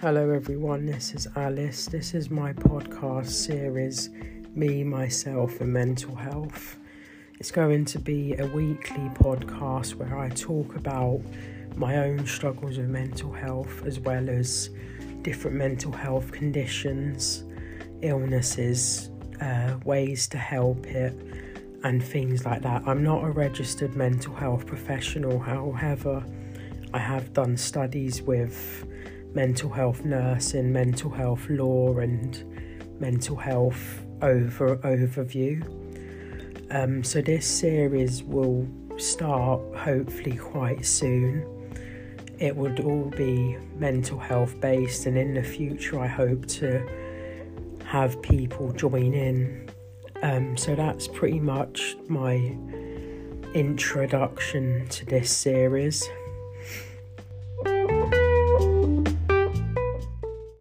Hello, everyone. This is Alice. This is my podcast series, Me, Myself, and Mental Health. It's going to be a weekly podcast where I talk about my own struggles with mental health as well as different mental health conditions, illnesses, uh, ways to help it, and things like that. I'm not a registered mental health professional, however, I have done studies with mental health nursing, mental health law, and mental health over overview. Um, so this series will start hopefully quite soon. It would all be mental health based, and in the future, I hope to have people join in. Um, so that's pretty much my introduction to this series.